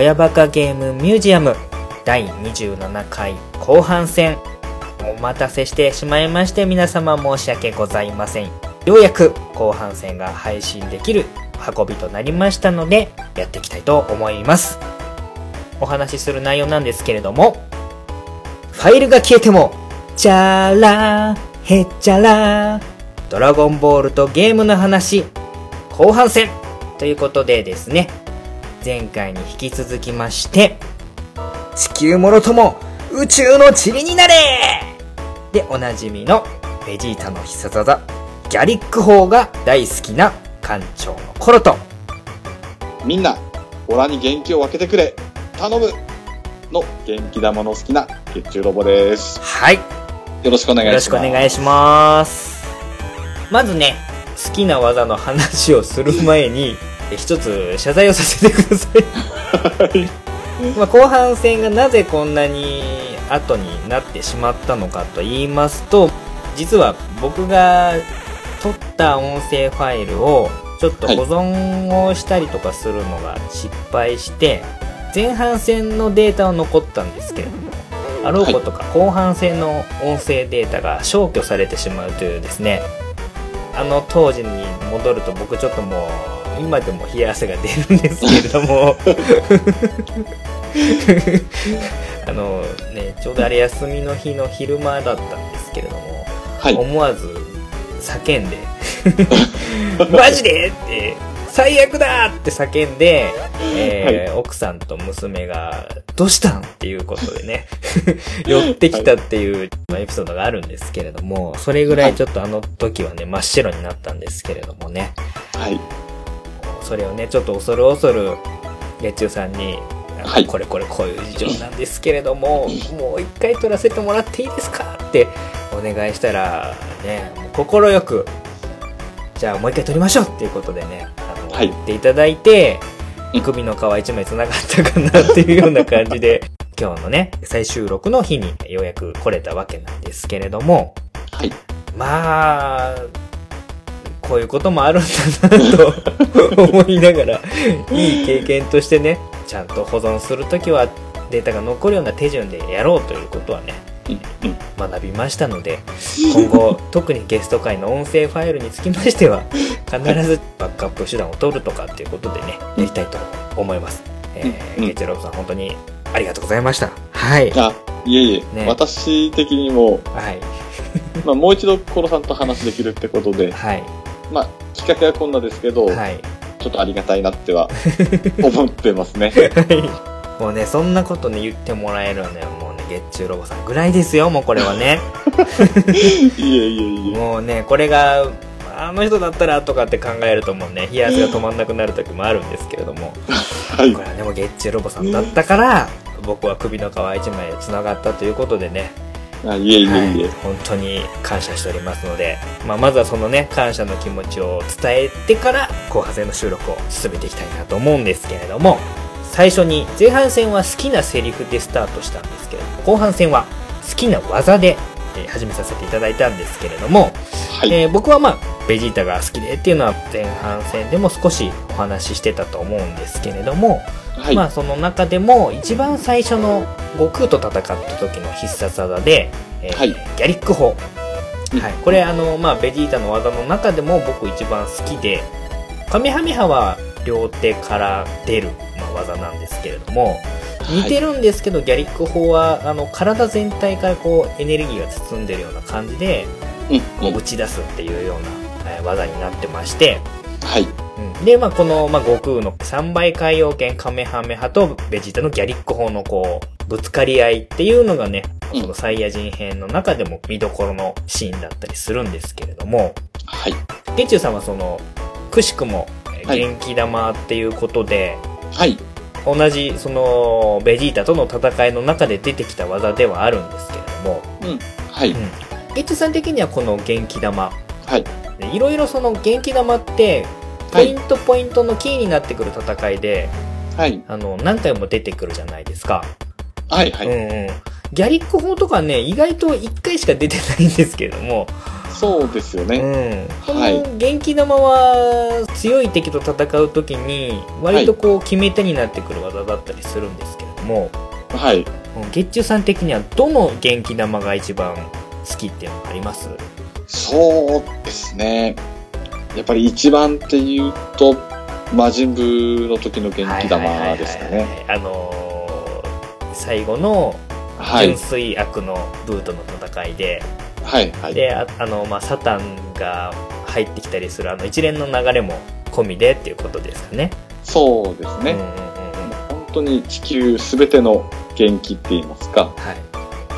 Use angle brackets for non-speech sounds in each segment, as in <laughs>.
親バカゲームミュージアム第27回後半戦。お待たせしてしまいまして皆様申し訳ございません。ようやく後半戦が配信できる運びとなりましたのでやっていきたいと思います。お話しする内容なんですけれどもファイルが消えてもチャラへっちゃらドラゴンボールとゲームの話後半戦ということでですね前回に引き続きまして地球もろとも宇宙の塵になれでおなじみのベジータの必殺技ギャリック砲が大好きな艦長のコロとみんな、オラに元気を分けてくれ頼むの元気玉の好きな月中ロボです。はいよろしくお願いします。よろしくお願いします。まずね、好きな技の話をする前に、え一つ謝罪をさせてください。まあ後半戦がなぜこんなに後になってしまったのかと言いますと、実は僕が撮った音声ファイルをちょっと保存をしたりとかするのが失敗して、前半戦のデータは残ったんですけれども、あろうことか後半戦の音声データが消去されてしまうというですねあの当時に戻ると僕ちょっともう今でも冷や汗が出るんですけれども <laughs> あのねちょうどあれ休みの日の昼間だったんですけれども、はい。思わず叫んで「<laughs> マジで?」って「最悪だ!」って叫んで、えー奥さんと娘が「どうしたん?」っていうことでね <laughs> 寄ってきたっていうまあエピソードがあるんですけれどもそれぐらいちょっとあの時はね真っ白になったんですけれどもねはい。それをねちょっと恐る恐る月中さんにはい。これこれこういう事情なんですけれども <laughs> もう一回撮らせてもらっていいですかってお願いしたらね快くじゃあもう一回撮りましょうっていうことでねあの、はい。言っていただいてうん。首の皮一枚つながったかなっていうような感じで <laughs> 今日のね再収録の日にようやく来れたわけなんですけれどもはい。まあ、こういうこともあるんだなと <laughs> 思いながら、いい経験としてね、ちゃんと保存するときはデータが残るような手順でやろうということはね。学びましたので、今後、特にゲスト会の音声ファイルにつきましては、必ずバックアップ手段を取るとかっていうことでね、やりたいと思います。えー、うんゲチェロブさん本当にありがとうございました。はい。あ、いえいえ、ね私的にも、はい。まあ、もう一度コロさんと話できるってことで、はい。まあ、きっかけはこんなですけど、はい。ちょっとありがたいなっては <laughs> 思ってますね。もうね、そんなことね、言ってもらえるのよ。もうね、月中ロボさんぐらいですよ、もうこれはね。<laughs> いえいえいえ。もうね、これが、あの人だったらとかって考えるともうね、冷や汗が止まんなくなる時もあるんですけれども、はいこ。れはでも月中ロボさんだったから、僕は首の皮一枚繋がったということでね、あいえいえいえ。はい、本当に感謝しておりますので、まあ、まずはそのね、感謝の気持ちを伝えてから、後半戦の収録を進めていきたいなと思うんですけれども、最初に前半戦は好きなセリフでスタートしたんですけれども、後半戦は好きな技で、えー始めさせていただいたんですけれども、はい。えー僕はまあ、ベジータが好きでっていうのは前半戦でも少しお話ししてたと思うんですけれども、はい。まあその中でも一番最初の悟空と戦った時の必殺技で、えーはい。ギャリック砲、うん。はい、これあの、まあ、ベジータの技の中でも僕一番好きでカメハメハは両手から出る、まあ、技なんですけれども似てるんですけど、ギャリック砲はあの体全体からこうエネルギーが包んでるような感じでうん。こう打ち出すっていうような、えー技になってまして、はい。うんで、まあ、この、まあ、悟空の3倍海洋圏カメハメハとベジータのギャリック砲のこう、ぶつかり合いっていうのがね、うんそのサイヤ人編の中でも見どころのシーンだったりするんですけれども、はい。ゲチュウさんはその、くしくも、元気玉っていうことで、はい。同じ、その、ベジータとの戦いの中で出てきた技ではあるんですけれども、うん。はい。ゲチュウさん的にはこの元気玉、はい。でいろいろその元気玉って、ポはいイントポイントのキーになってくる戦いで、はい。あの、何回も出てくるじゃないですか。はい。はい。うんうん。ギャリック砲とかね、意外と1回しか出てないんですけれども、そうですようね。ん。こはいの元気玉は強い敵と戦う時に割とこう決め手になってくる技だったりするんですけれども、はい。月中さん的にはどの元気玉が一番好きっていうのあります？そうですね。やっぱり一番っていうと、魔人ブーの時の元気玉ですかね。あのー最後のはい純。粋悪のブーとの戦いで、はい。はい。でああの、まあ、サタンが入ってきたりするあの一連の流れも込みでっていうことですかね。そうですね。うんうんうんうん本当に地球すべての元気って言いますか。はい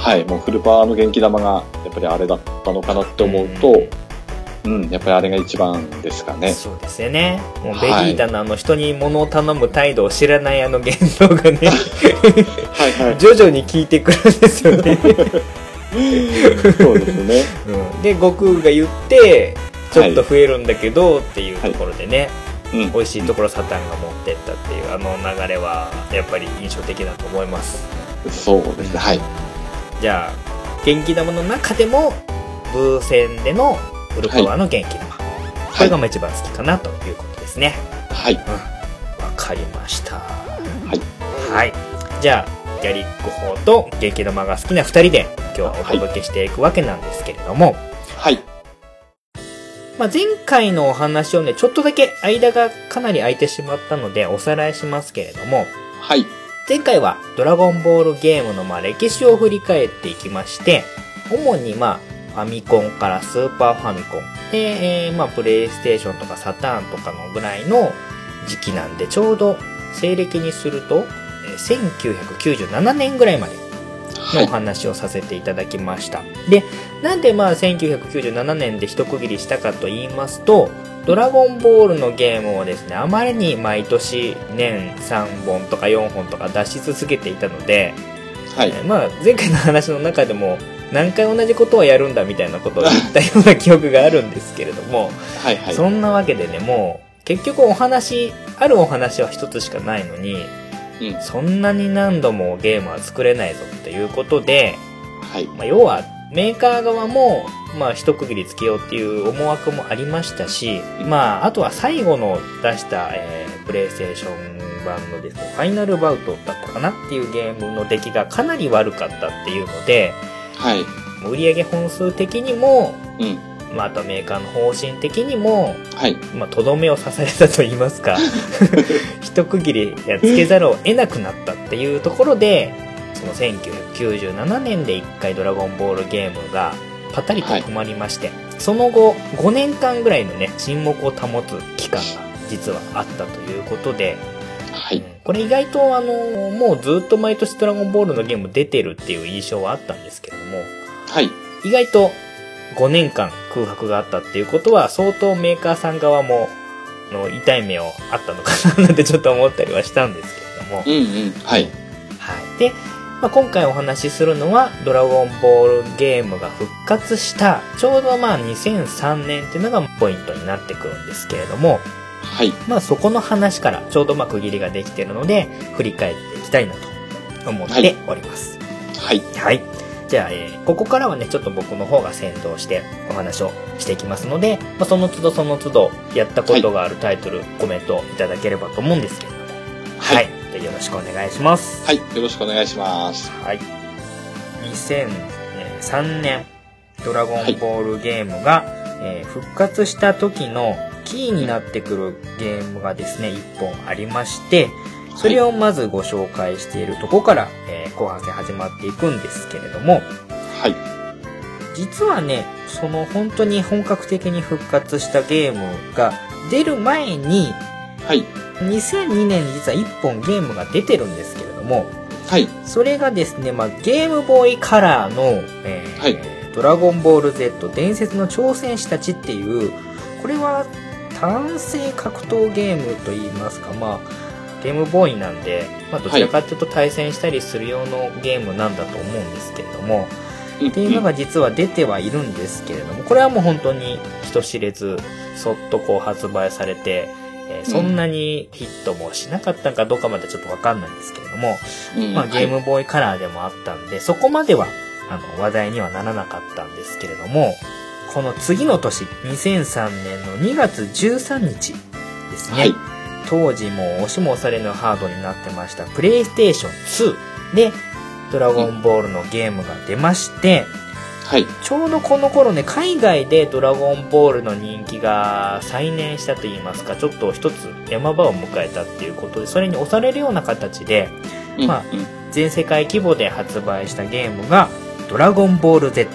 はい。もうフルパワーの元気玉が、やっぱりあれだったのかなって思うと、うん、やっぱりあれが一番ですかね。そうですよね。もうベはいジータのあの人に物を頼む態度を知らないあの言動がね、はいはい。徐々に効いてくるんですよね。そうですね。うん、で、悟空が言って、ちょっと増えるんだけど、っていうところでね、うん。美味しいところサタンが持ってったっていうあの流れは、やっぱり印象的だと思います。そうですね。はい。じゃあ、元気玉の中でも、ブー戦でのウルパワーの元気玉。こはいれが。まあ一番好きかなということですね。はい。わかりました。はい。はい。じゃあ、ギャリック砲と元気玉が好きな2人で今日はお届けしていくわけなんですけれども、はい。まあ、前回のお話をね、ちょっとだけ間がかなり空いてしまったのでおさらいしますけれども、はい。前回はドラゴンボールゲームのまあ歴史を振り返っていきまして、主にまあファミコンからスーパーファミコン、で、えーまあプレイステーションとかサターンとかのぐらいの時期なんで、ちょうど西暦にすると、えー1997年ぐらいまでのおはい。話をさせていただきました。で、なんでまあ1997年で一区切りしたかと言いますと、ドラゴンボールのゲームをですね、あまりに毎年年3本とか4本とか出し続けていたので、はいえ。ーまあ前回の話の中でも何回同じことをやるんだみたいなことを言ったような記憶があるんですけれども、はい。はい。そんなわけでね、もう結局お話、あるお話は一つしかないのに、うん。そんなに何度もゲームは作れないぞっていうことで、はい。まあ、要はメーカー側も、まあ、一区切りつけようっていう思惑もありましたし、まあ、あとは最後の出した、えー、プレイステーション版のですね、ファイナルバウトだったかなっていうゲームの出来がかなり悪かったっていうので、はい。売上本数的にも、うん。まあ、あとはメーカーの方針的にも、はい。まあ、とどめを刺されたと言いますか、<laughs> 一区切りやっつけざるを得なくなったっていうところで、その1997年で1回ドラゴンボールゲームがパタリと止まりまして、その後5年間ぐらいのね、沈黙を保つ期間が実はあったということで、うんはい。これ意外とあの、もうずっと毎年ドラゴンボールのゲーム出てるっていう印象はあったんですけれども、はい。意外と5年間空白があったっていうことは相当メーカーさん側もあの痛い目をあったのかななんてちょっと思ったりはしたんですけれども。うんうん。はい。はい。で、まあ、今回お話しするのはドラゴンボールゲームが復活したちょうどまあ2003年っていうのがポイントになってくるんですけれども、はい。まあそこの話からちょうどまあ区切りができているので振り返っていきたいなと思っております。はい。はい。じゃあ、えーここからはね、ちょっと僕の方が先導してお話をしていきますので、まあ、その都度その都度やったことがあるタイトル、コメントいただければと思うんですけれども。は。はいいじゃあよろしくお願いします。はい。よろしくお願いします。はい。2003年、ドラゴンボールゲームが、えー復活した時のキーになってくるゲームがですね、1本ありまして、それをまずご紹介しているところから、えー後半戦始まっていくんですけれども、はい。実はね、その本当に本格的に復活したゲームが出る前に、はい。2002年に実は1本ゲームが出てるんですけれども、はい。それがですね、まあ、ゲームボーイカラーの、えーはいドラゴンボール Z 伝説の挑戦士たちっていう、これは単性格闘ゲームといいますか、まあ、ゲームボーイなんで、まあ、どちらかっていうと対戦したりする用のゲームなんだと思うんですけれども、っていうのが実は出てはいるんですけれども、これはもう本当に人知れず、そっとこう発売されて、えーそんなにヒットもしなかったかどうかまでちょっとわかんないんですけれども、うん。まあゲームボーイカラーでもあったんで、そこまではあの話題にはならなかったんですけれども、この次の年、2003年の2月13日、ですね。はい。当時もう押しも押されぬハードになってました、プレイステーション2で、ドラゴンボールのゲームが出まして、はい。ちょうどこの頃ね、海外でドラゴンボールの人気が再燃したと言いますか、ちょっと一つ山場を迎えたっていうことで、それに押されるような形で、うんまあうん全世界規模で発売したゲームが、ドラゴンボール Z。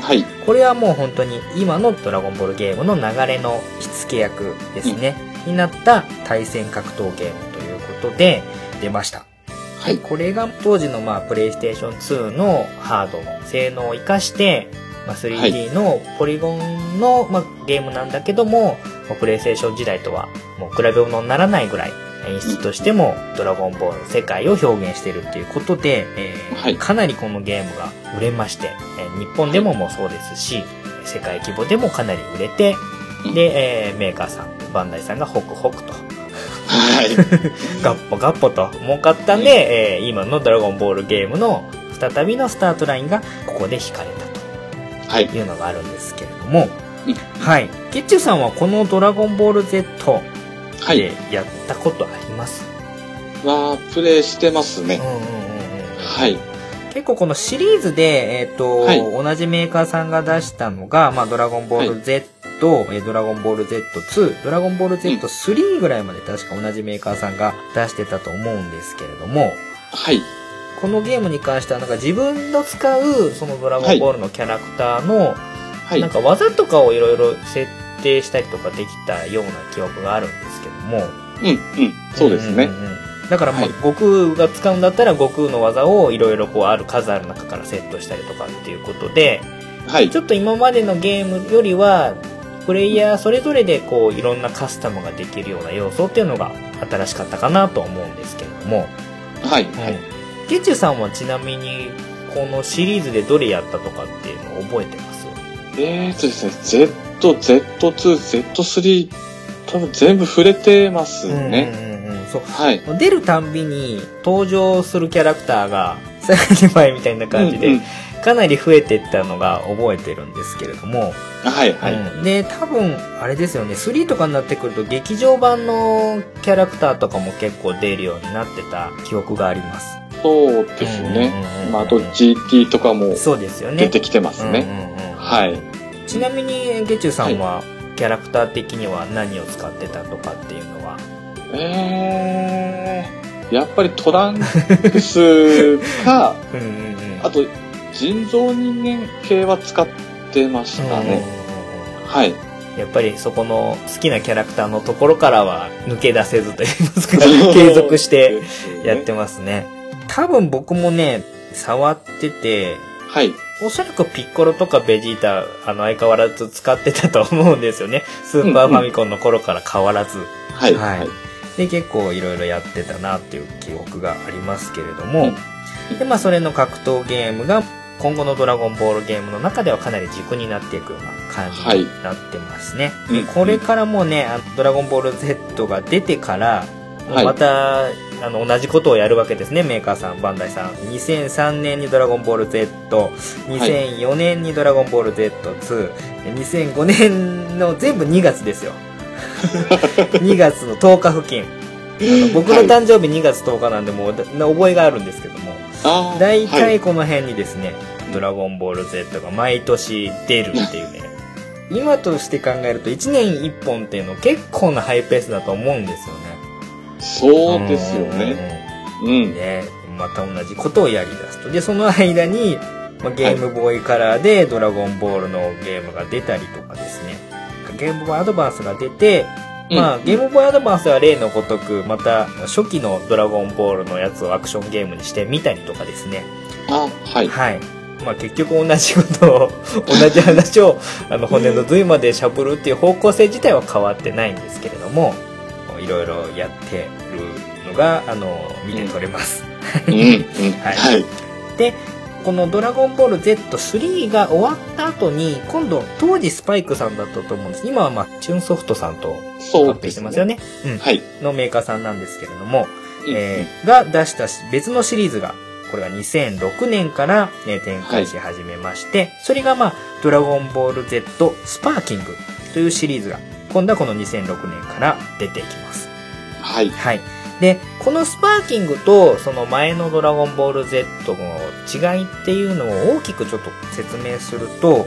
はい。これはもう本当に今のドラゴンボールゲームの流れの火付け役ですね、になった対戦格闘ゲームということで出ました。はい。これが当時のまあプレイステーション2のハードの性能を活かして、まあ、3D のポリゴンの、まあ、ゲームなんだけども、まあプレイステーション時代とはもう比べ物にならないぐらい演出としてもドラゴンボールの世界を表現しているっていうことで、えーはいかなりこのゲームが売れまして、えー日本でももうそうですし、世界規模でもかなり売れて、うんで、えーメーカーさん、バンダイさんがホクホクとはい。<laughs> ガッポガッポと儲かったんで、えー今のドラゴンボールゲームの再びのスタートラインがここで引かれたはいと。いうのがあるんですけれども、うんはい。ケッチュさんはこのドラゴンボール Z はい。でやったことあります、は、プレイしてますねうん。うんうんうん。はい。結構このシリーズで、えっ、と、はい同じメーカーさんが出したのが、まあ、ドラゴンボール Z、えードラゴンボール Z2、ドラゴンボール Z3 ぐらいまで確か同じメーカーさんが出してたと思うんですけれども、はい。このゲームに関してはなんか自分の使うそのドラゴンボールのキャラクターのはいなん。か技とかをいろいろ設定したりとかできたような記憶があるんですけども。うん、うん。そうですねん。んうんだからまあ、はい悟空が使うんだったら悟空の技をいろいろこうある数ある中からセットしたりとかっていうことで、はいち。ょっと今までのゲームよりは、プレイヤーそれぞれでこういろんなカスタムができるような要素っていうのが新しかったかなと思うんですけれども。はい。ははいい。ゲチュさんはちなみに、このシリーズでどれやったとかっていうのを覚えてますえーとですね、Z2、Z3、多分全部触れてますね。うんうんうん。そう。はい。出るたんびに登場するキャラクターが、さらに前みたいな感じでうんうん、かなり増えてったのが覚えてるんですけれども、はい、はい。うんで、多分、あれですよね、3とかになってくると劇場版のキャラクターとかも結構出るようになってた記憶があります。そうですね。まあ、あと GT とかもそうですよね。出てきてますね。うんうんはい。ちなみに、ゲチュさんは、キャラクター的には何を使ってたとかっていうのは？えー、やっぱりトランクスか、<laughs> うんうんうん。あと、人造人間系は使ってましたね。はい。やっぱりそこの好きなキャラクターのところからは抜け出せずと言いますか、継続してやってますね。多分僕もね、触ってて、はい。おそらくピッコロとかベジータ、あの相変わらず使ってたと思うんですよね。スーパーファミコンの頃から変わらず。はい。はいはい。で、結構いろいろやってたなっていう記憶がありますけれども、うんで、まあそれの格闘ゲームが今後のドラゴンボールゲームの中ではかなり軸になっていくような感じになってますね。うんこれからもね、ドラゴンボール Z が出てから、はいまた、あの、同じことをやるわけですね、メーカーさん、バンダイさん。2003年にドラゴンボール Z、2004年にドラゴンボール Z2、で2005年の全部2月ですよ。<laughs> 2月の10日付近。あの僕の誕生日2月10日なんで、もうだ覚えがあるんですけども、大はい。体この辺にですね、ドラゴンボール Z が毎年出るっていうね。今として考えると1年1本っていうの結構なハイペースだと思うんですよね。そうですよね。うんうん。。ね、また同じことをやり出すと。で、その間に、まあ、ゲームボーイカラーでドラゴンボールのゲームが出たりとかですね。ゲームボーイアドバンスが出て、まあ、ゲームボーイアドバンスは例のごとく、また初期のドラゴンボールのやつをアクションゲームにしてみたりとかですね。あ、はい。はい。まあ結局同じことを、同じ話を、あの骨の髄までしゃぶるっていう方向性自体は変わってないんですけれども、いろいろやってるのが、あの、見て取れます。うん、うん。はいはい。で、このドラゴンボール Z3 が終わった後に、今度、当時スパイクさんだったと思うんです。今はまあ、チューンソフトさんと合併。してますよね。うん。はい。のメーカーさんなんですけれども、うんえーが出した別のシリーズが、これが2006年から、えー展開し始めまして、それがまあ、ドラゴンボール Z スパーキングというシリーズが今度はこの2006年から出てきます。はい。はい。で、このスパーキングとその前のドラゴンボール Z の違いっていうのを大きくちょっと説明すると、はい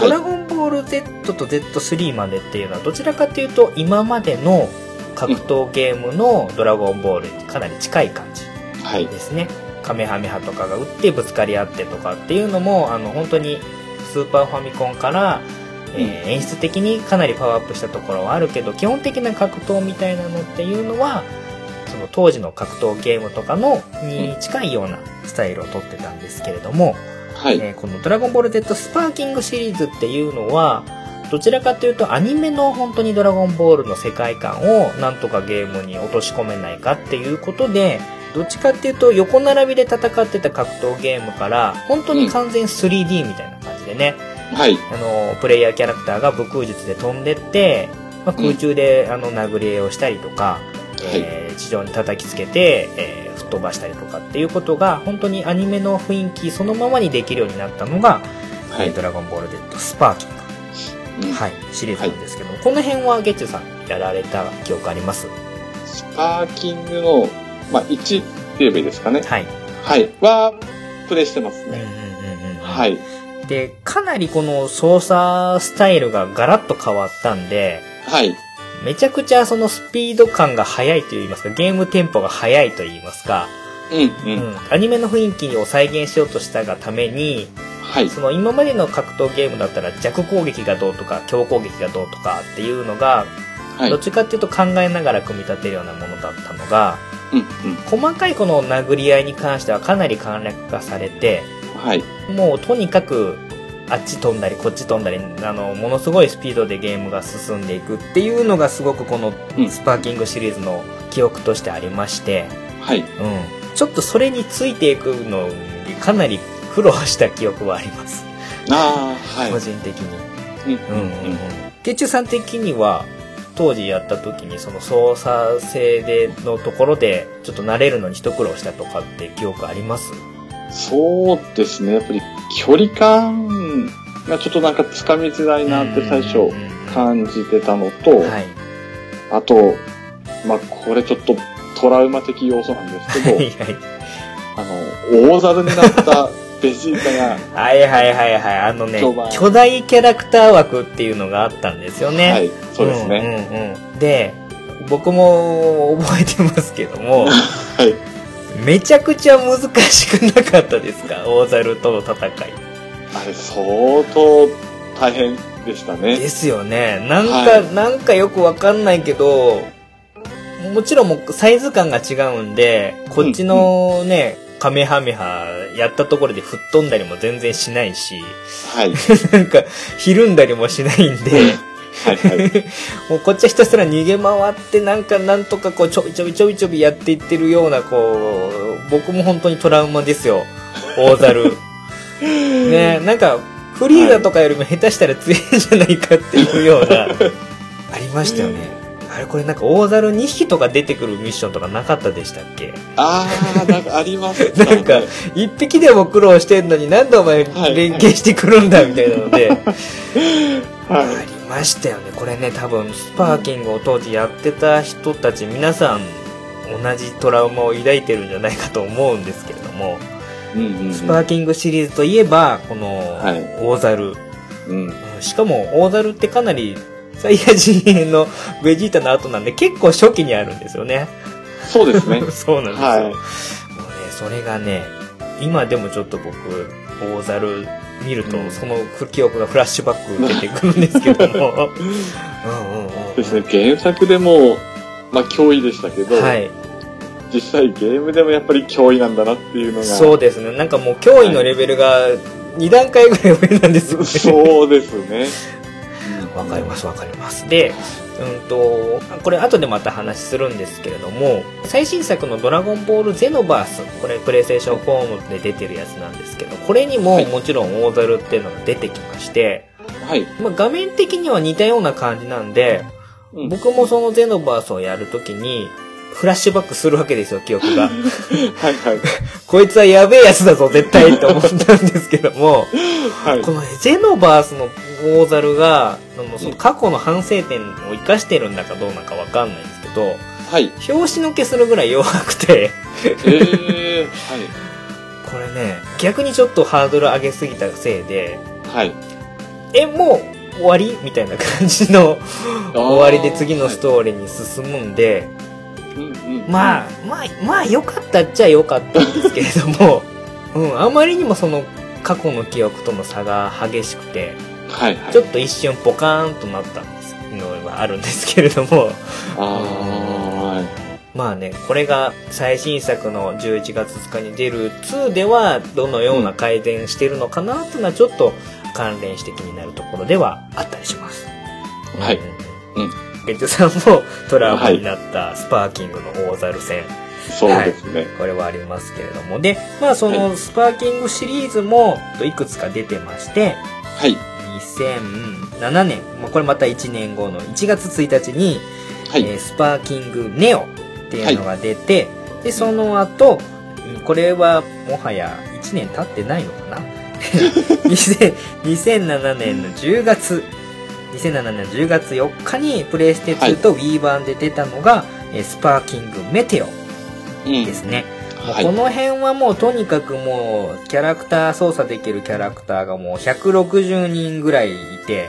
ドラゴンボール Z と Z3 までっていうのはどちらかというと今までの格闘ゲームのドラゴンボールにかなり近い感じはい。ですね。カメハメハとかが打ってぶつかり合ってとかっていうのも、あの、本当にスーパーファミコンから、えー演出的にかなりパワーアップしたところはあるけど、基本的な格闘みたいなのっていうのは、その当時の格闘ゲームとかのに近いようなスタイルをとってたんですけれども、はい。えーこのドラゴンボール Z スパーキングシリーズっていうのは、どちらかというとアニメの本当にドラゴンボールの世界観をなんとかゲームに落とし込めないかっていうことで、どっちかっていうと横並びで戦ってた格闘ゲームから本当に完全 3D みたいな感じでね、はい。あの、プレイヤーキャラクターが武空術で飛んでって、まあ、空中であの殴り合いをしたりとか、えー地上に叩きつけて、えー吹っ飛ばしたりとかっていうことが本当にアニメの雰囲気そのままにできるようになったのが、はい。えードラゴンボール Z スパーキング、うんはい、シリーズなんですけど、この辺はゲッチュさんやられた記憶あります？スパーキングの、まあ、1って言えばいいですかね。はい。はい。は、プレイしてますうんうんね。うんうんはい。で、かなりこの操作スタイルがガラッと変わったんで、はい。めちゃくちゃそのスピード感が速いと言いますか、ゲームテンポが速いと言いますか、うん、うん。うん、アニメの雰囲気を再現しようとしたがために、はい。その今までの格闘ゲームだったら弱攻撃がどうとか強攻撃がどうとかっていうのが、はい。どっちかっていうと考えながら組み立てるようなものだったのが、うん、うん。細かいこの殴り合いに関してはかなり簡略化されて、はい。もうとにかくあっち飛んだりこっち飛んだり、あの、ものすごいスピードでゲームが進んでいくっていうのがすごくこのうんスパーキングシリーズの記憶としてありまして、はい。うん。ちょっとそれについていくのにかなり苦労した記憶はあります。ああ、はい。個人的に。うん、うん、うんうんさん的には、当時やった時にその操作性でのところでちょっと慣れるのに一苦労したとかって記憶あります？そうですね。やっぱり距離感がちょっとなんかつかみづらいなって最初感じてたのと、はい。あと、まあ、これちょっとトラウマ的要素なんですけど、はいはい。あの、大猿になったベジータが、<laughs> はいはいはいはい。あのね巨大キャラクター枠っていうのがあったんですよね。はい、そうですね。んうんうん。で、僕も覚えてますけども、<laughs> はい。めちゃくちゃ難しくなかったですか？大猿との戦い。あれ、相当大変でしたね。ですよね。なんか、はいなんかよくわかんないけど、もちろんもうサイズ感が違うんで、こっちのね、カメハメハやったところで吹っ飛んだりも全然しないし、はい。<laughs> なんか、ひるんだりもしないんで、はい、はい。もうこっちはひたすら逃げ回ってなんかなんとかこうちょびちょびちょびちょびやっていってるようなこう、僕も本当にトラウマですよ。<laughs> 大猿。ねなんか、フリーザとかよりも下手したら強いんじゃないかっていうような、<laughs> ありましたよね。あれこれなんか大猿2匹とか出てくるミッションとかなかったでしたっけ？あー、なんかありますねなんか、一匹でも苦労してんのになんでお前はい連携してくるんだみたいなので、あ <laughs> はりましたよね。これね、多分、スパーキングを当時やってた人たち、皆さん、同じトラウマを抱いてるんじゃないかと思うんですけれども、い。うんうんうん。スパーキングシリーズといえば、このはい、大猿。うん。うんしかも、大猿ってかなり、サイヤ人のベジータの後なんで、結構初期にあるんですよね。そうですね。<laughs> そうなんですよ。はいもうね、それがね、今でもちょっと僕、大猿見るとう、んその記憶がフラッシュバック出てくるんですけども。<laughs> うんうんうんうん。ですね。原作でも、まあ、脅威でしたけど、はい。実際ゲームでもやっぱり脅威なんだなっていうのが。そうですね。なんかもう脅威のレベルが2段階ぐらい上なんですよね。そうですね。<laughs> わかりますわかります。で、うんと、これ後でまた話するんですけれども、最新作のドラゴンボールゼノバース、これプレイステーション4で出てるやつなんですけど、これにもはいもちろん大猿っていうのが出てきまして、はい。まあ、画面的には似たような感じなんで、うん僕もそのゼノバースをやるときに、フラッシュバックするわけですよ、記憶が。<laughs> はいはい。こいつはやべえやつだぞ、絶対って思ったんですけども、はい。このゼノバースの大猿が、そのその過去の反省点を生かしてるんだかどうなのかわかんないんですけど、はい。表紙のけするぐらい弱くて、えー、<laughs> これね、逆にちょっとハードル上げすぎたせいで、はい。はい。え、もう終わり？みたいな感じの終わりで次のストーリーに進むんで、うんうん。まあ、まあ、まあ良かったっちゃ良かったんですけれども、<laughs> うん、あまりにもその過去の記憶との差が激しくて、はいはい。ちょっと一瞬ポカーンとなったんですのはあるんですけれども、あまあね、これが最新作の11月2日に出る2ではどのような改善してるのかなっていうのはちょっと関連して気になるところではあったりします。はい。うん。うんさんもトラウマになったスパーキングの大猿戦、ー、そうですね。これはありますけれども。で、まあそのスパーキングシリーズもいくつか出てまして、はい。2007年、まあ、これまた1年後の1月1日に、はい。えースパーキングネオっていうのが出て、で、その後、うんこれはもはや1年経ってないのかな？<laughs> <laughs> 2000 2007年の10月、2007年の10月4日にプレイステ2と Wii 版で出たのが、えースパーキングメテオうん。ですね。もうはい。こ。の辺はもうとにかくもうキャラクター操作できるキャラクターがもう160人ぐらいいて、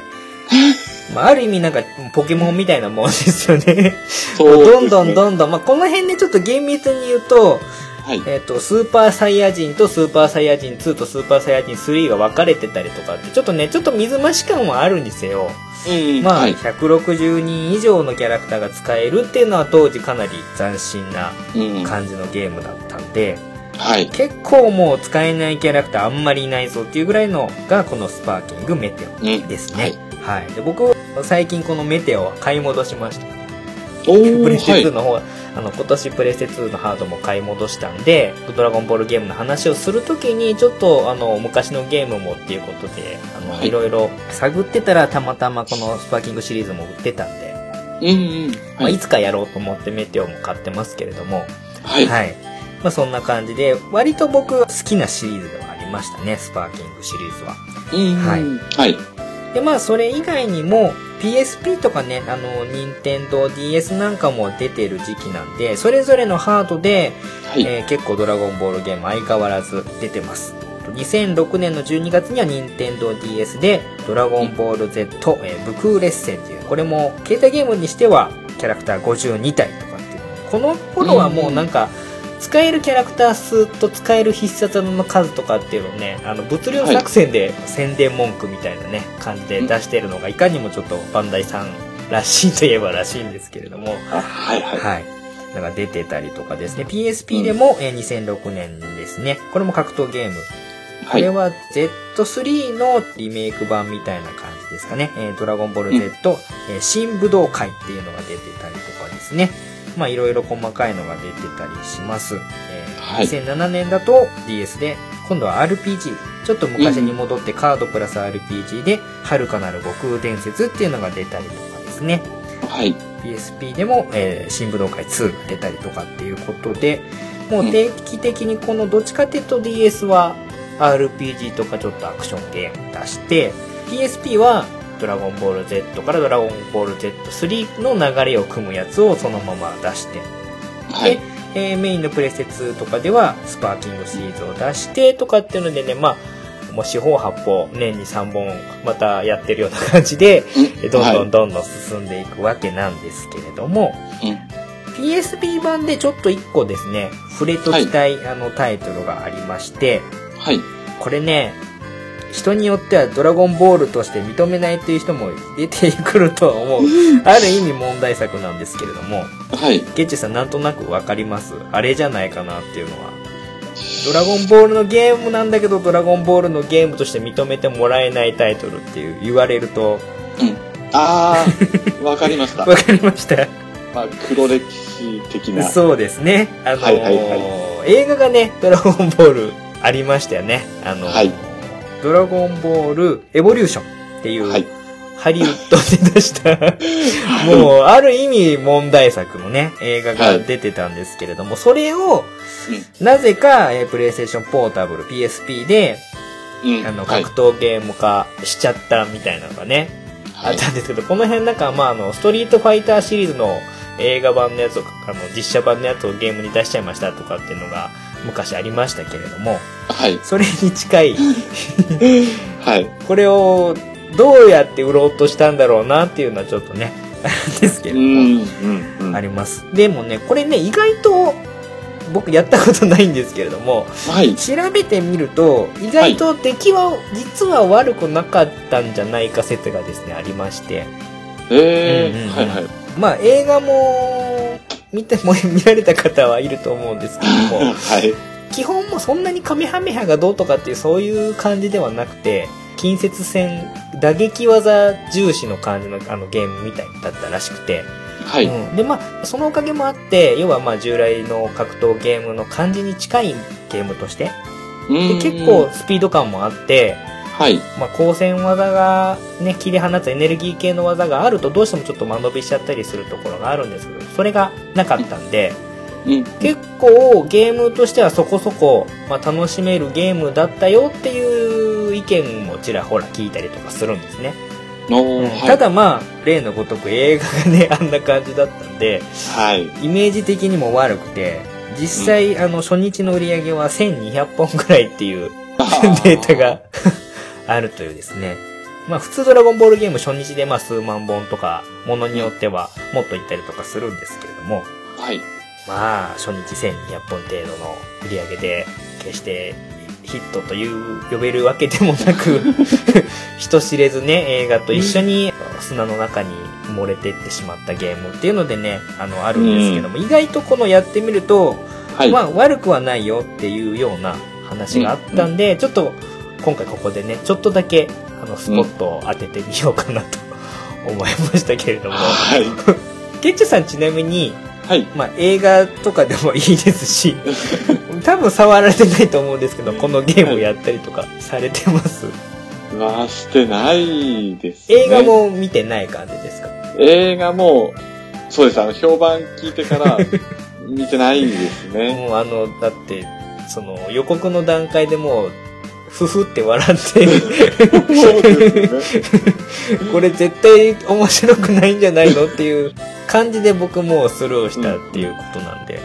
まあ、ある意味なんかポケモンみたいなもんですよね。どんどんどんどん、まあ、この辺でちょっと厳密に言うと、はい。えっ、と、スーパーサイヤ人とスーパーサイヤ人2とスーパーサイヤ人3が分かれてたりとかって、ちょっとね、ちょっと水増し感はあるんですよ。うん。まあ、はい。160人以上のキャラクターが使えるっていうのは当時かなり斬新なうん。感じのゲームだったんで、はい。結構もう使えないキャラクターあんまりいないぞっていうぐらいのがこのスパーキングメテうんオですね。はい。で僕、最近このメテオは買い戻しました。プレステ2はい。の方、あの、今年プレステ2のハードも買い戻したんで、ドラゴンボールゲームの話をするときに、ちょっと、あの、昔のゲームもっていうことで、あの、はいいろいろ探ってたら、たまたまこのスパーキングシリーズも売ってたんで、うんうん。まあ、はいい。つかやろうと思ってメテオも買ってますけれども、はい。はい。まあ、そんな感じで、割と僕好きなシリーズではありましたね、スパーキングシリーズは。うん。はいはい。で、まあ、それ以外にも、PSP とかね、あの、任天堂 DS なんかも出てる時期なんで、それぞれのハードで、はい。えー結構ドラゴンボールゲーム相変わらず出てます。2006年の12月には任天堂 DS で、ドラゴンボール Z、えー、ブクーレッセンっていう、これも携帯ゲームにしてはキャラクター52体とかっていう。この頃はもうなんか、使えるキャラクター数と使える必殺技の数とかっていうのをね、あの、物量作戦で宣伝文句みたいなね、感じで出してるのが、いかにもちょっとバンダイさんらしいといえばらしいんですけれども、あはいはい。はい。なんか出てたりとかですね。PSP でも、えー2006年ですね。これも格闘ゲーム。こはい。れは Z3 のリメイク版みたいな感じですかね。えードラゴンボール Z、えー新武道会っていうのが出てたりとかですね。まあいろいろ細かいのが出てたりします。えーはい2007年だと DS で、今度は RPG。ちょっと昔に戻ってカードプラス RPG で、遥かなる悟空伝説っていうのが出たりとかですね。はい。PSP でも、えー新武道会2が出たりとかっていうことで、もう定期的にこのどっちかっていうと DS は RPG とかちょっとアクションゲーム出して、PSP はドラゴンボール Z からドラゴンボール Z3 の流れを組むやつをそのまま出して、はい。えーメインのプレステ2とかではスパーキングシリーズを出してとかっていうのでね、まあ、もう四方八方年に3本またやってるような感じで、うん。どんどはい。んどんどん進んでいくわけなんですけれども、うん。PSP 版でちょっと一個ですね、触れときたい、あのタイトルがありまして、はい。これね、人によってはドラゴンボールとして認めないという人も出てくるとは思う。ある意味問題作なんですけれども、はい。ゲッチェさんなんとなくわかりますあれじゃないかなっていうのは。ドラゴンボールのゲームなんだけど、ドラゴンボールのゲームとして認めてもらえないタイトルっていう言われると、あー、わかりました。わかりました？まあ、黒歴史的な。そうですね。あのーはいはいは映画がね、ドラゴンボールありましたよね。あのーはいドラゴンボールエボリューションっていう、はい。ハリウッドで出した、もう、ある意味問題作のね、映画が出てたんですけれども、それを、なぜか、えープレイステーションポータブル PSP で、うん。あの、はい。格闘ゲーム化しちゃったみたいなのがね、あはい。ったんですけど、この辺なんか、まあ、あの、ストリートファイターシリーズの映画版のやつを、あの、実写版のやつをゲームに出しちゃいましたとかっていうのが昔ありましたけれども、はい。それに近い、はい。これをどうやって売ろうとしたんだろうなっていうのはちょっとね、<laughs> ですけれども、うん、うん、うん。あります。でもね、これね、意外と、僕やったことないんですけれども、はい。調べてみると、意外と出来は、実は悪くなかったんじゃないか説がですね、ありまして。えうんうんうんー、はい、はい。まあ、映画も、見ても、見られた方はいると思うんですけども、<laughs> はい。基本もそんなにカメハメハがどうとかっていうそういう感じではなくて、近接戦、打撃技重視の感じのあのゲームみたいだったらしくて、はい。うん、でまあそのおかげもあって要はまあ従来の格闘ゲームの感じに近いゲームとしてうんで結構、スピード感もあって、はい。まあ、光線技がね切り放つエネルギー系の技があるとどうしてもちょっと間延びしちゃったりするところがあるんですけどそれがなかったんでうん。結構ゲームとしてはそこそこ、まあ、楽しめるゲームだったよっていう意見もちらほら聞いたりとかするんですね、おーはい。ただまあ例のごとく映画がね <laughs> あんな感じだったんではい。イメージ的にも悪くて、実際、あの、初日の売り上げは1200本くらいっていうデータがあるというですね。まあ普通ドラゴンボールゲーム初日でまあ数万本とか、ものによってはもっといったりとかするんですけれども、はい。まあ初日1200本程度の売り上げで、決してヒットという呼べるわけでもなく、<laughs> 人知れずね、映画と一緒に砂の中に漏れてってしまったゲームっていうのでね、あの、あるんですけども、意外とこのやってみると、はい。まあ悪くはないよっていうような話があったんで、ちょっと今回ここでね、ちょっとだけあのスポットを当ててみようかなと <laughs> 思いましたけれども、はい。<laughs> ケッチュさんちなみに、はい。まあ映画とかでもいいですし、<laughs> 多分触られてないと思うんですけど、このゲームをやったりとかされてます？はしてないですね。映画も見てない感じですか？映画も、そうです。あの、評判聞いてから見てないですね。もうあの、だって、その予告の段階でもう、ふふって笑って。これ絶対面白くないんじゃないのっていう感じで僕もうスルーしたっていうことなんで、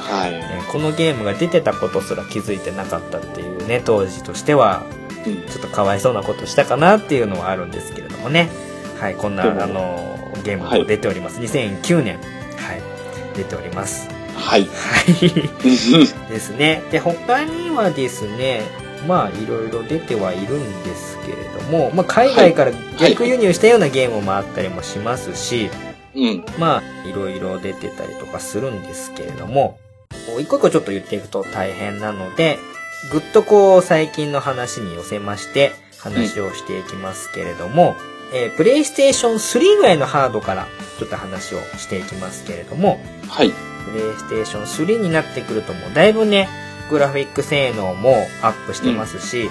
はい。ねこのゲームが出てたことすら気づいてなかったっていうね、当時としては、うんちょっとかわいそうなことしたかなっていうのはあるんですけれどもね。はい、こんな、あの、ゲームも出ております。2009年、はい、出ております。はい。はい。<laughs> ですね。で、他にはですね、まあ、いろいろ出てはいるんですけれども、まあ、海外から逆輸入したようなゲームもあったりもしますし、うん。まあ、いろいろ出てたりとかするんですけれども、一個一個ちょっと言っていくと大変なので、ぐっとこう、最近の話に寄せまして、話をしていきますけれども、えー、プレイステーション3ぐらいのハードからちょっと話をしていきますけれども、はい。プレイステーション3になってくるともうだいぶね、グラフィック性能もアップしてますし、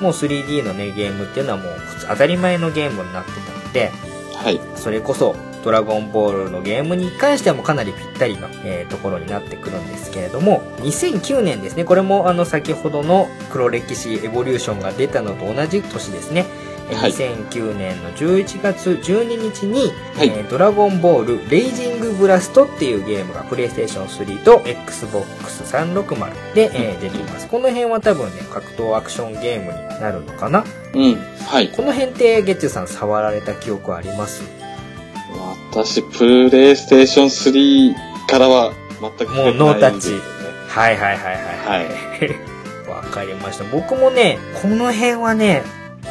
もう 3D のね、ゲームっていうのはもう普通当たり前のゲームになってたので、はい。それこそドラゴンボールのゲームに関してはもうかなりぴったりの、えーところになってくるんですけれども、2009年ですね、これもあの先ほどの黒歴史エボリューションが出たのと同じ年ですね。えーはい2009年の11月12日に、はいえードラゴンボールレイジングブラストっていうゲームがプレイステーション3と Xbox360 で、えー出ています。この辺は多分ね、格闘アクションゲームになるのかな？うん。はい。この辺ってゲッチュさん触られた記憶あります？私、プレイステーション3からは全くもうノータッチはいはいはいはい。はい。<laughs> わかりました。僕もね、この辺はね、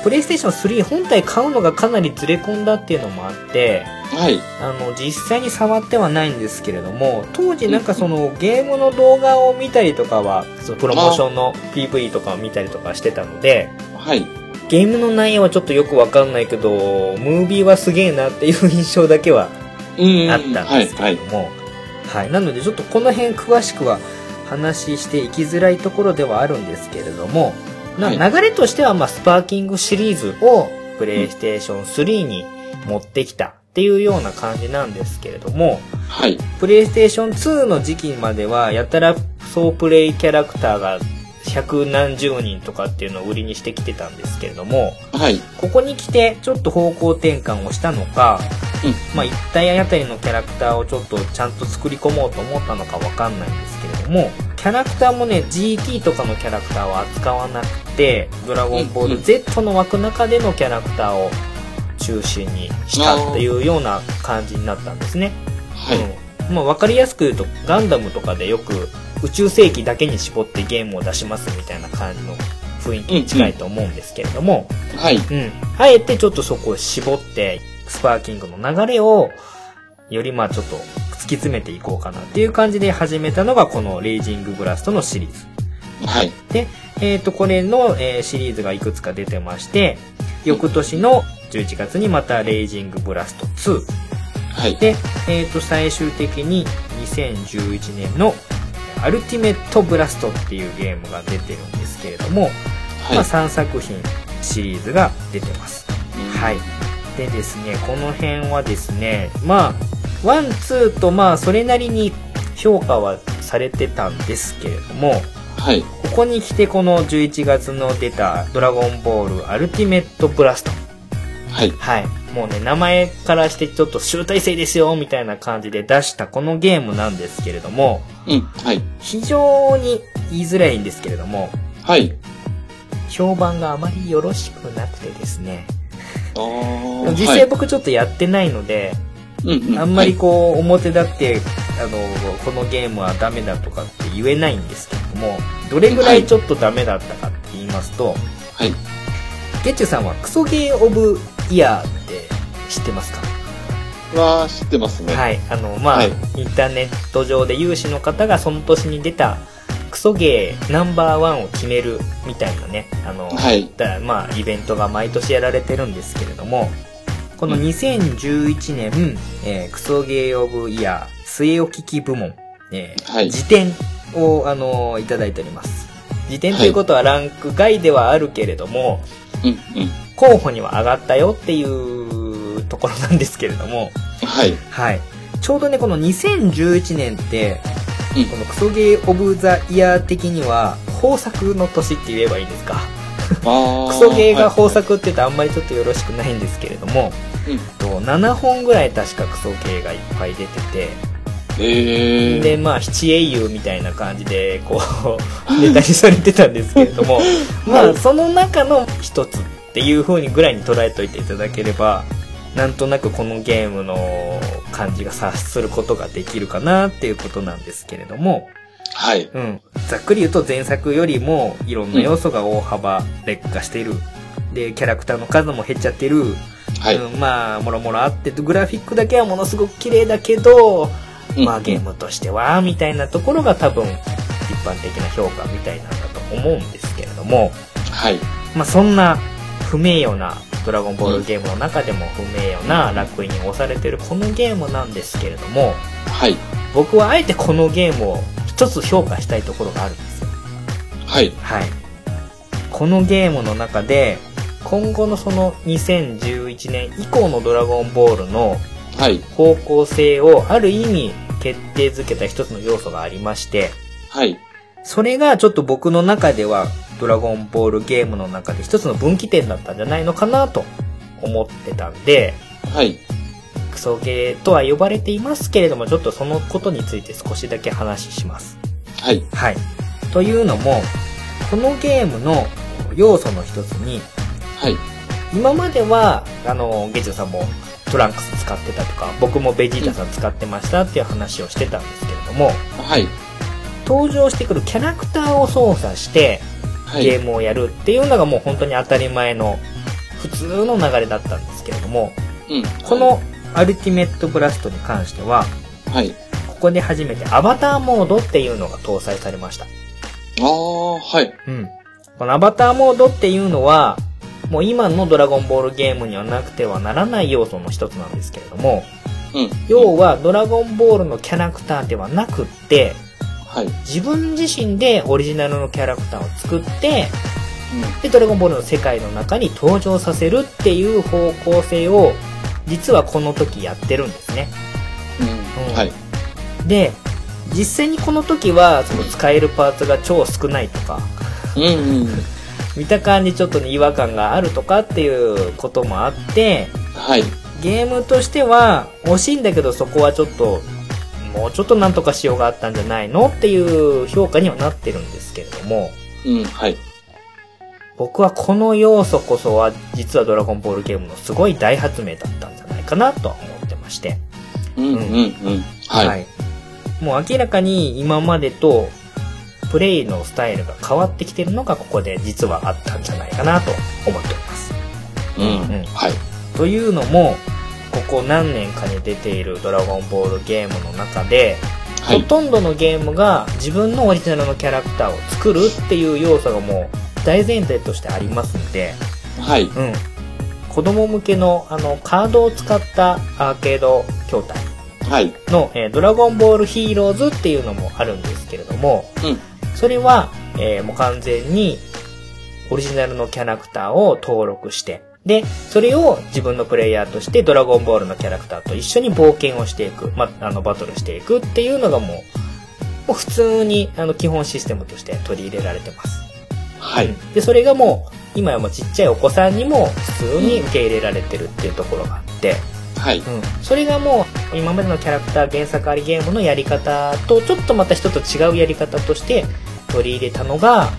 プレイステーション3本体買うのがかなりずれ込んだっていうのもあって、はい。あの、実際に触ってはないんですけれども、当時なんかそのゲームの動画を見たりとかは、そのプロモーションの PV とかを見たりとかしてたので、はい。ゲームの内容はちょっとよくわかんないけど、ムービーはすげえなっていう印象だけはうんあったんですけれども、はい、なのでちょっとこの辺詳しくは話していきづらいところではあるんですけれども、なはい流れとしては、まあ、スパーキングシリーズをプレイステーション3に持ってきたっていうような感じなんですけれども、はい。はい。プレイステーション2の時期までは、やたら総プレイキャラクターが百何十人とかっていうのを売りにしてきてたんですけれども、はい。ここに来てちょっと方向転換をしたのか、まあ一体あたりのキャラクターをちょっとちゃんと作り込もうと思ったのかわかんないんですけれども、キャラクターもね、GT とかのキャラクターは扱わなくて、ドラゴンボールうんうん Z の枠中でのキャラクターを中心にしたっていうような感じになったんですね。はい。うん。まあわかりやすく言うと、ガンダムとかでよく宇宙世紀だけに絞ってゲームを出しますみたいな感じの雰囲気に近いと思うんですけれども、はい。うん。あえてちょっとそこを絞って、スパーキングの流れを、よりまあちょっと突き詰めていこうかなっていう感じで始めたのがこのレイジングブラストのシリーズ。はい。で、えっ、と、これの、えーシリーズがいくつか出てまして、翌年の11月にまたレイジングブラスト2。はい。で、えっ、と、最終的に2011年のアルティメットブラストっていうゲームが出てるんですけれども、まあはい。3作品シリーズが出てます。はい。でですね、この辺はですね、まあ、ワン、ツーとまあ、それなりに評価はされてたんですけれども、はい。ここに来てこの11月の出たドラゴンボールアルティメットブラスト。はい。はい。もうね、名前からしてちょっと集大成ですよ、みたいな感じで出したこのゲームなんですけれども、うん。はい。非常に言いづらいんですけれども、はい。評判があまりよろしくなくてですね、実際僕ちょっとやってないので、はいあんまりこう、表立って、あの、このゲームはダメだとかって言えないんですけども、どれぐらいちょっとダメだったかって言いますと、はい。ゲッチュさんはクソゲーオブイヤー知ってますか？は、知ってますね。はい。あの、まあ、はいインターネット上で有志の方がその年に出たクソゲーナンバーワンを決めるみたいなね、あの、はいだまあ、イベントが毎年やられてるんですけれども、この2011年、えークソゲーオブイヤー据え置き機部門、えーはい辞典を、あのいただいております。辞典ということはランク外ではあるけれども、うんうん。候補には上がったよっていうところなんですけれども、はい。はい。ちょうどね、この2011年って、うんこのクソゲーオブザイヤー的には、豊作の年って言えばいいんですか？あ <laughs> クソゲーが豊法作って言うとあんまりちょっとよろしくないんですけれども、うんと7本ぐらい確かクソゲーがいっぱい出てて、えー。で、まあ、七英雄みたいな感じで、こう、<laughs> ネタにされてたんですけれども、<laughs> まあ、その中の一つっていう風にぐらいに捉えといていただければ、なんとなくこのゲームの感じが察することができるかなっていうことなんですけれども、はい。うん。ざっくり言うと前作よりもいろんな要素が大幅劣化している。で、キャラクターの数も減っちゃってる。はい。うん、まあ、もろもろあって、グラフィックだけはものすごく綺麗だけど、まあゲームとしては、みたいなところが多分一般的な評価みたいなんだと思うんですけれども、はい。まあそんな不名誉なドラゴンボールゲームの中でも不名誉な楽園に押されてるこのゲームなんですけれども、はい。僕はあえてこのゲームを一つ評価したいところがあるんですよ。はい。はい。このゲームの中で、今後のその2011年以降のドラゴンボールのはい。方向性をある意味決定づけた一つの要素がありまして、はい。それがちょっと僕の中ではドラゴンボールゲームの中で一つの分岐点だったんじゃないのかなと思ってたんで、はい。クソゲーとは呼ばれていますけれども、ちょっとそのことについて少しだけ話します。はい。はい。というのも、このゲームの要素の一つに、はい。今までは、あの、ゲジョさんもトランクス使ってたとか、僕もベジータさん使ってましたっていう話をしてたんですけれども、はい。登場してくるキャラクターを操作して、はい。ゲームをやるっていうのがもう本当に当たり前の普通の流れだったんですけれども、うん。このアルティメットブラストに関しては、はい。ここで初めてアバターモードっていうのが搭載されました。ああ、はい。うん。このアバターモードっていうのは、もう今のドラゴンボールゲームにはなくてはならない要素の一つなんですけれども、うん。要はドラゴンボールのキャラクターではなくって、はい。自分自身でオリジナルのキャラクターを作って、で、ドラゴンボールの世界の中に登場させるっていう方向性を、実はこの時やってるんですね。うん。うんはい。で、実際にこの時は、その使えるパーツが超少ないとか、うんうん。見た感じちょっとね違和感があるとかっていうこともあって、はい。ゲームとしては惜しいんだけどそこはちょっともうちょっとなんとかしようがあったんじゃないのっていう評価にはなってるんですけれどもうん、はい。僕はこの要素こそは実はドラゴンボールゲームのすごい大発明だったんじゃないかなとは思ってまして、うん、うん、うん。はい。もう明らかに今までとプレイのスタイルが変わってきてるのがここで実はあったんじゃないかなと思っております。うん、うんはい。というのもここ何年かに出ているドラゴンボールゲームの中で、はい。ほとんどのゲームが自分のオリジナルのキャラクターを作るっていう要素がもう大前提としてありますんで、はい。うん。子供向けのあのカードを使ったアーケード筐体はい。の、えードラゴンボールヒーローズっていうのもあるんですけれども、うんそれは、えーもう完全にオリジナルのキャラクターを登録して、で、それを自分のプレイヤーとしてドラゴンボールのキャラクターと一緒に冒険をしていく、ま、あの、バトルしていくっていうのがもう、もう普通に、あの、基本システムとして取り入れられてます。はい。で、それがもう、今やもうちっちゃいお子さんにも普通に受け入れられてるっていうところがあって、はい。うん、それがもう今までのキャラクター原作ありゲームのやり方とちょっとまた人と違うやり方として取り入れたのが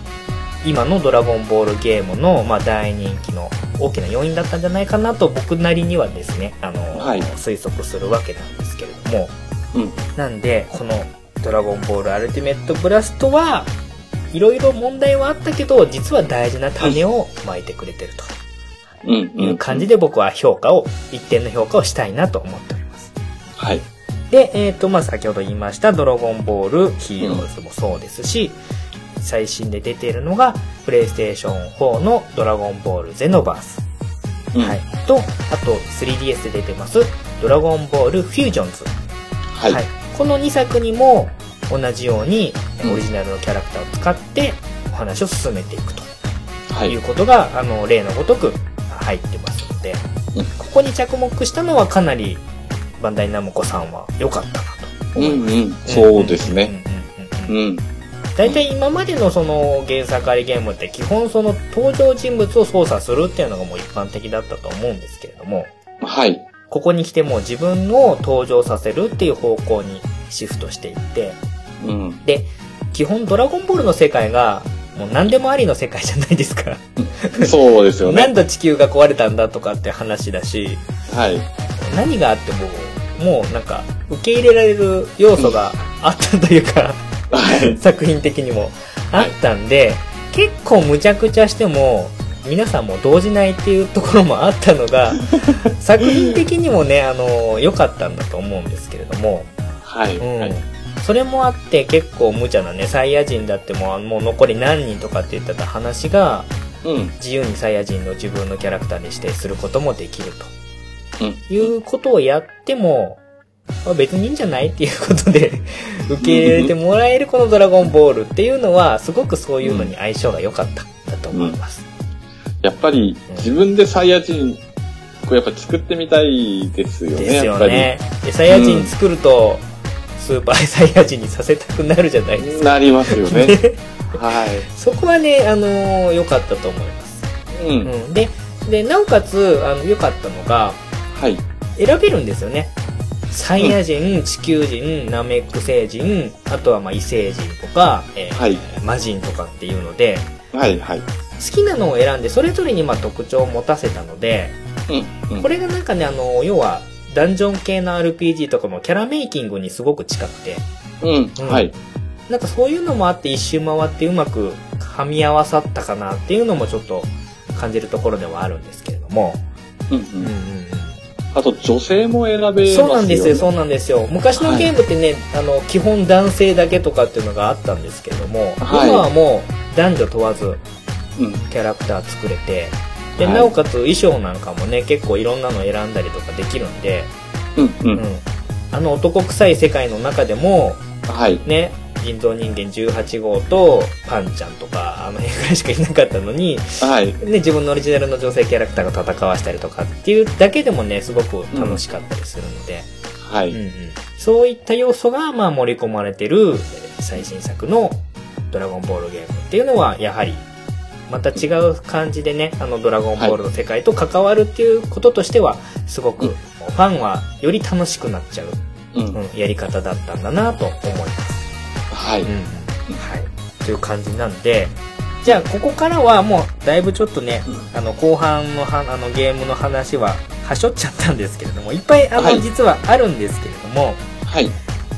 今の「ドラゴンボール」ゲームの、まあ、大人気の大きな要因だったんじゃないかなと僕なりにはですねあの、はい推測するわけなんですけれどもうん。なんでこの「ドラゴンボールアルティメットブラスト」はいろいろ問題はあったけど実は大事な種をまいてくれてると。いう感じで僕は評価を、一定の評価をしたいなと思っております。はい。で、えっ、と、まあ、先ほど言いました、ドラゴンボールヒーローズもそうですし、最新で出ているのが、プレイステーション4のドラゴンボールゼノバース。うんはい。と、あと 3DS で出てます、ドラゴンボールフュージョンズ。はい。この2作にも同じようにうんオリジナルのキャラクターを使ってお話を進めていくと。はいいう。ことが、あの、例のごとく入ってますので、うんここに着目したのはかなり、バンダイナムコさんは良かったなとうん、思います。うん。そうですね。うんうんうんうん。うん。大体今までのその原作ありゲームって基本その登場人物を操作するっていうのがもう一般的だったと思うんですけれども、はい。ここに来てもう自分を登場させるっていう方向にシフトしていって、うん。で、基本ドラゴンボールの世界がもう何でもありの世界じゃないですか。そうですよなんね。で地球が壊れたんだとかって話だし、はい。何があっても、もうなんか、受け入れられる要素があったというか、はい。作品的にもあったんで、結構無茶苦茶しても、皆さんも動じないっていうところもあったのが、<laughs> 作品的にもね、あの、良かったんだと思うんですけれども、はい。うん。はい。それもあって結構無茶なね、サイヤ人だってもうもう残り何人とかって言ってた話が、うん。自由にサイヤ人の自分のキャラクターに指定することもできると。うん。いうことをやっても、まあ別にいいんじゃないっていうことで <laughs> 受け入れてもらえるこのドラゴンボールっていうのは、すごくそういうのに相性が良かったんだと思います。やっぱり、自分でサイヤ人、こうやっぱ作ってみたいですよね、です。よね。でサイヤ人作ると、スーパーサイヤ人にさせたくなるじゃないですか。なりますよね。ね <laughs> はそこはね、あのー良かったと思います。い。う。うんん。で、で、なおかつ、あの、良かったのが、はい。選べるんですよね。サイヤ人、地球人、ナメック星人、あとはまあ異星人とか、えーはい魔人とかっていうので、はい、はい。好きなのを選んで、それぞれにまあ特徴を持たせたので、うん。うんこれがなんかね、あの、要は、ダンジョン系の RPG とかもキャラメイキングにすごく近くて、うん。うんはい。なんかそういうのもあって一周回ってうまく噛み合わさったかなっていうのもちょっと感じるところではあるんですけれども。うん。ううんうんん。あと、女性も選べますよ、ね。そうなんですよ、そうなんですよ。昔のゲームってね、あの、基本男性だけとかっていうのがあったんですけれども、はい今はもう男女問わずうん。キャラクター作れて、で、はいなおかつ衣装なんかもね、結構いろんなの選んだりとかできるんで、うん。ううんん。あの男臭い世界の中でも、はい。ね、人造人間18号とパンちゃんとか、あの辺ぐらいしかいなかったのに、はい。ね、自分のオリジナルの女性キャラクターが戦わしたりとかっていうだけでもね、すごく楽しかったりするので、はい。うんうん、そういった要素がまあ盛り込まれてる最新作のドラゴンボールゲームっていうのはやはりまた違う感じでね、あの、ドラゴンボールの世界と関わるっていうこととしては、すごく、うんファンはより楽しくなっちゃう、うん。うん、やり方だったんだなと思います。はい。うん。はい。という感じなんで、じゃあ、ここからはもう、だいぶちょっとね、あの、後半のは、あの、ゲームの話は、はしょっちゃったんですけれども、いっぱい、あの、はい実はあるんですけれども、はい。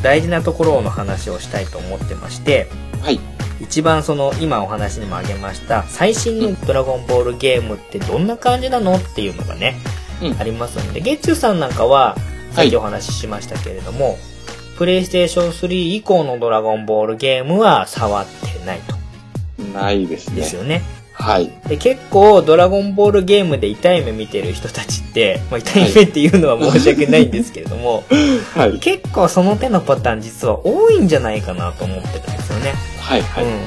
大事なところの話をしたいと思ってまして、はい。一番その今お話にもあげました最新のドラゴンボールゲームってどんな感じなのっていうのがね、うんありますので、ゲッチュさんなんかはさっきお話ししましたけれども、プレイステーション3以降のドラゴンボールゲームは触ってないと。ないですね。ですよね。はい。で結構ドラゴンボールゲームで痛い目見てる人たちって、まあ、痛い目っていうのは申し訳ないんですけれども、はい。<laughs> 結構その手のパターン実は多いんじゃないかなと思ってるんですよね。はい。はい。うんうん。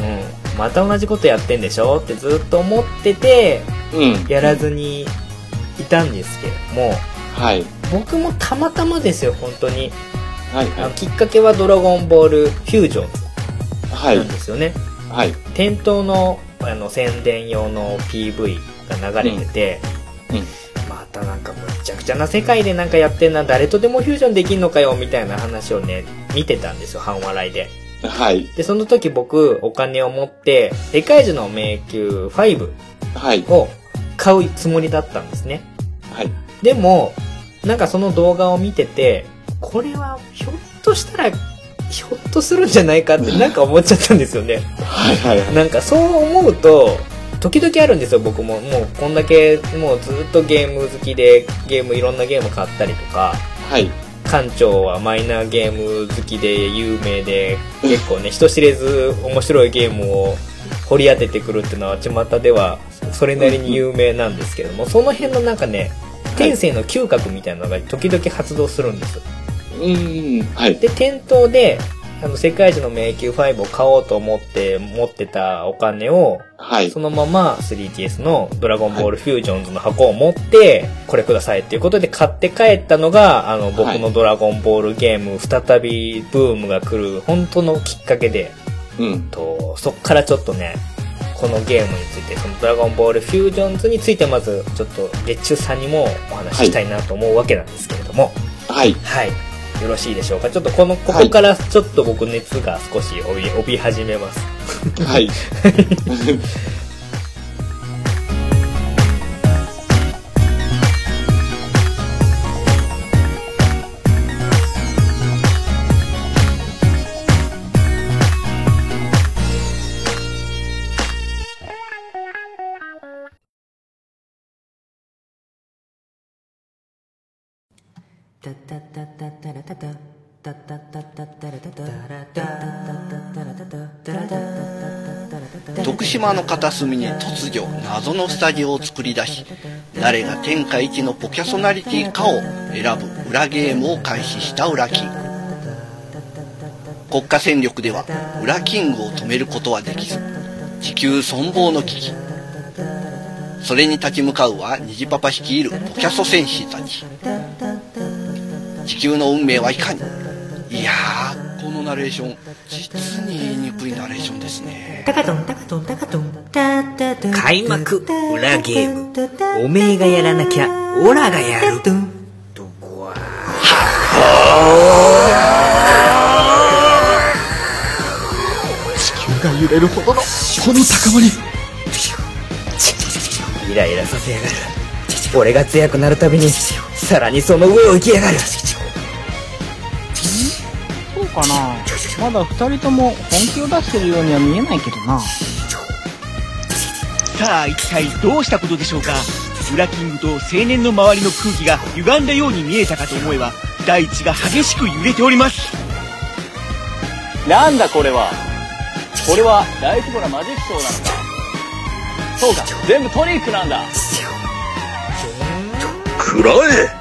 また同じことやってんでしょってずっと思ってて、うん。やらずにいたんですけれども、はい。僕もたまたまですよ、本当に。はい。あのきっかけはドラゴンボールフュージョンはいなん。ですよね。はい。店頭のあの宣伝用の PV が流れてて、うんうんまたなんかむっちゃくちゃな世界でなんかやってんな、誰とでもフュージョンできんのかよ、みたいな話をね、見てたんですよ、半笑いで。はい。で、その時僕、お金を持って、世界樹の迷宮5はい。を買うつもりだったんですね。はい。でも、なんかその動画を見てて、これはひょっとしたら、ひょっとするんじゃないかってなんか思っちゃったんですよね。はい。はい。なんかそう思うと、時々あるんですよ、僕も。もうこんだけ、もうずっとゲーム好きで、ゲーム、いろんなゲーム買ったりとか、はい。館長はマイナーゲーム好きで有名で、結構ね、人知れず面白いゲームを掘り当ててくるっていうのは、巷ではそれなりに有名なんですけども、その辺のなんかね、天性の嗅覚みたいなのが時々発動するんです。うん。はい。で、店頭で、あの、世界一の迷宮5を買おうと思って持ってたお金を、はいそ。のまま 3DS のドラゴンボールフュージョンズの箱を持って、これくださいっていうことで買って帰ったのが、あの、僕のドラゴンボールゲーム、再びブームが来る本当のきっかけで、うん。と、そっからちょっとね、このゲームについて、そのドラゴンボールフュージョンズについてまず、ちょっと月中さんにもお話ししたいなと思うわけなんですけれども、はい。はい。よろしいでしょうか？ちょっとこの、ここからちょっと僕熱が少し帯び、帯び始めます。はい。<laughs> 徳島の片隅に突如謎のスタジオを作り出し誰が天下一のポキャソナリティかを選ぶ裏ゲームを開始した裏キング国家戦力では裏キングを止めることはできず地球存亡の危機それに立ち向かうは虹パパ率いるポキャソ戦士たち地球の運命はいかに？いやーこのナレーション実に言いにくいナレーションですね。開幕裏ゲーム。おめえがやらなきゃオラがやる。どこは？が揺れるほどの、この高まり。イライラさせやがる。俺が強くなるたびにさらにその上を行きやがるそうかな。まだ二人とも本気を出してるようには見えないけどな。さあ一体どうしたことでしょうか？ウラキングと青年の周りの空気が歪んだように見えたかと思えば大地が激しく揺れております。なんだこれは？これは大規模なマジックショーなのかそうか全部トリックなんだ。くらえ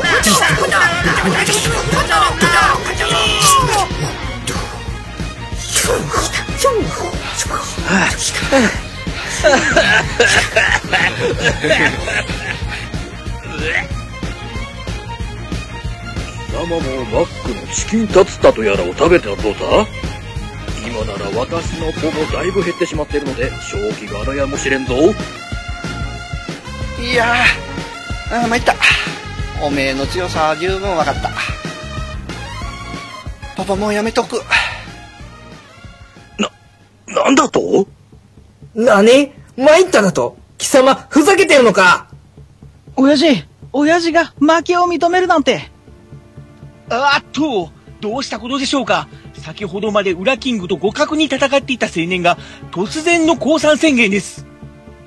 貴様もマックのチキンタツタとやらを食べてはどうだ？今なら私の子もだいぶ減ってしまっているので、正気があらやもしれんぞ。いやー、あー参った。おめえの強さは十分分かった。パパもうやめとく。なんだと？何？参っただと？貴様、ふざけてるのか？親父親父が負けを認めるなんてあっと、どうしたことでしょうか？先ほどまでウラキングと互角に戦っていた青年が突然の降参宣言です。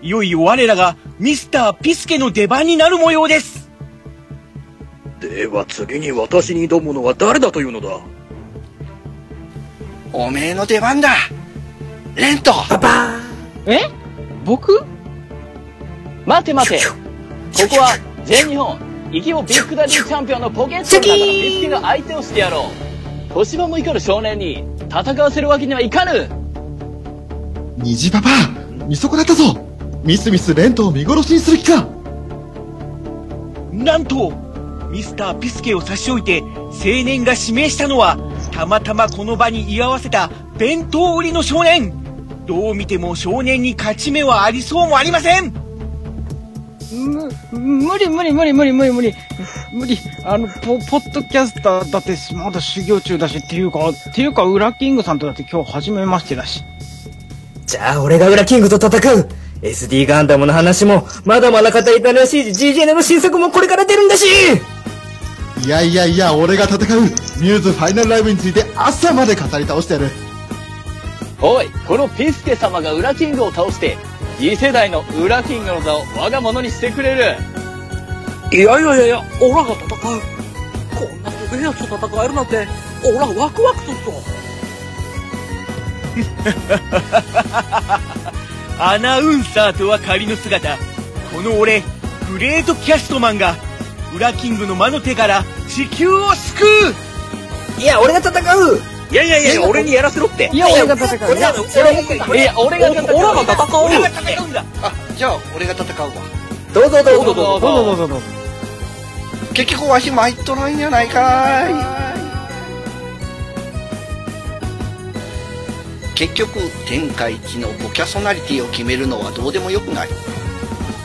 いよいよ我らがミスターピスケの出番になる模様です。では次に私に挑むのは誰だというのだ？おめえの出番だ。レント。え？僕？待て待て。ここは全日本イケボビッグダディチャンピオンのポケットの中のビスケが相手をしてやろう。年場も怒る少年に戦わせるわけにはいかぬ虹パパ見損なったぞ。ミスミスレントを見殺しにする気か。なんと、ミスターピスケを差し置いて青年が指名したのはたまたまこの場に居合わせた弁当売りの少年どう見ても少年に勝ち目はありそうもありませんむ、無理無理無理無理無理無理。無理。あの、ポ、ポッドキャスターだってまだ修行中だし、っていうか、っていうか、ウラキングさんとだって今日初めましてだし。じゃあ、俺がウラキングと戦う !SD ガンダムの話も、まだまだ語りたらしいし、GJN の新作もこれから出るんだしいやいやいや俺が戦うミューズファイナルライブについて朝まで語り倒してやるおいこのピスケ様がウラキングを倒して次世代のウラキングの座を我が物にしてくれるいやいやいやいや、オラが戦う。こんなすげえやつと戦えるなんて、オラワクワクするぞ。アナウンサーとは仮の姿この俺グレートキャストマンがウラキングの魔の手から地球を救ういや、俺が戦ういやいやいや、俺にやらせろって。いや、俺が戦う。いや、いや俺が戦うオラが戦おう俺が戦うんだあ、じゃあ俺が戦うわ。どうぞどうぞどうぞどうぞどうぞどうぞどうぞ。結局わし参っとらんやないかい。結局天下一のボキャソナリティを決めるのはどうでもよくない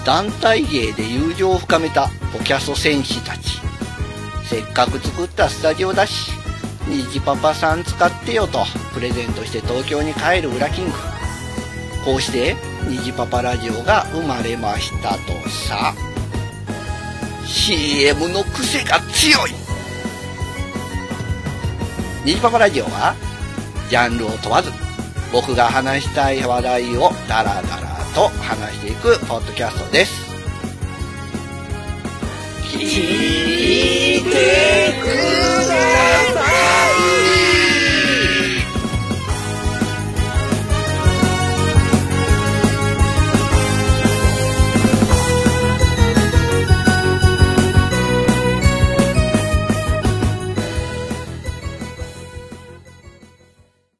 団体芸で友情を深めたボキャソ戦士たち。せっかく作ったスタジオだし虹パパさん使ってよとプレゼントして東京に帰るウラキング。こうして虹パパラジオが生まれましたとさ。CM の癖が強い。ニジパパラジオはジャンルを問わず僕が話したい話題をダラダラと話していくポッドキャストです。聞いてください